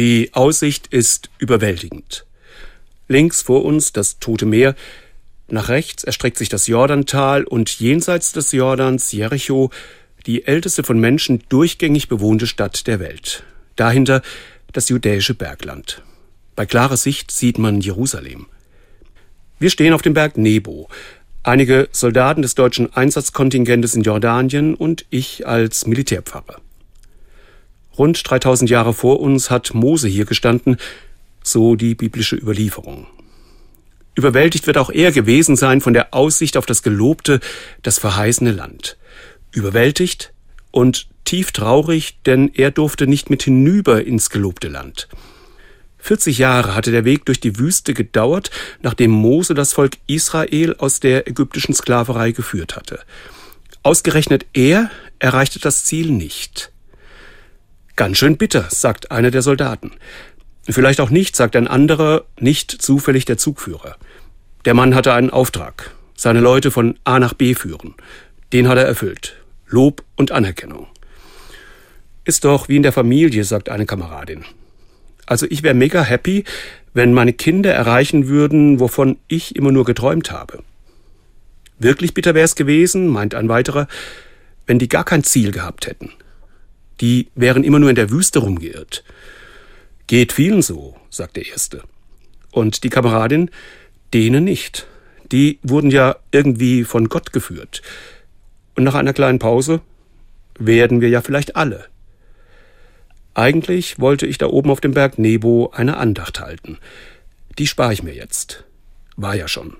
Die Aussicht ist überwältigend. Links vor uns das Tote Meer, nach rechts erstreckt sich das Jordantal und jenseits des Jordans Jericho, die älteste von Menschen durchgängig bewohnte Stadt der Welt. Dahinter das judäische Bergland. Bei klarer Sicht sieht man Jerusalem. Wir stehen auf dem Berg Nebo. Einige Soldaten des deutschen Einsatzkontingentes in Jordanien und ich als Militärpfarrer. Rund 3000 Jahre vor uns hat Mose hier gestanden, so die biblische Überlieferung. Überwältigt wird auch er gewesen sein von der Aussicht auf das gelobte, das verheißene Land. Überwältigt und tief traurig, denn er durfte nicht mit hinüber ins gelobte Land. 40 Jahre hatte der Weg durch die Wüste gedauert, nachdem Mose das Volk Israel aus der ägyptischen Sklaverei geführt hatte. Ausgerechnet er erreichte das Ziel nicht. Ganz schön bitter, sagt einer der Soldaten. Vielleicht auch nicht, sagt ein anderer, nicht zufällig der Zugführer. Der Mann hatte einen Auftrag, seine Leute von A nach B führen. Den hat er erfüllt. Lob und Anerkennung. Ist doch wie in der Familie, sagt eine Kameradin. Also ich wäre mega happy, wenn meine Kinder erreichen würden, wovon ich immer nur geträumt habe. Wirklich bitter wäre es gewesen, meint ein weiterer, wenn die gar kein Ziel gehabt hätten. Die wären immer nur in der Wüste rumgeirrt. Geht vielen so, sagt der Erste. Und die Kameradin, denen nicht. Die wurden ja irgendwie von Gott geführt. Und nach einer kleinen Pause werden wir ja vielleicht alle. Eigentlich wollte ich da oben auf dem Berg Nebo eine Andacht halten. Die spare ich mir jetzt. War ja schon.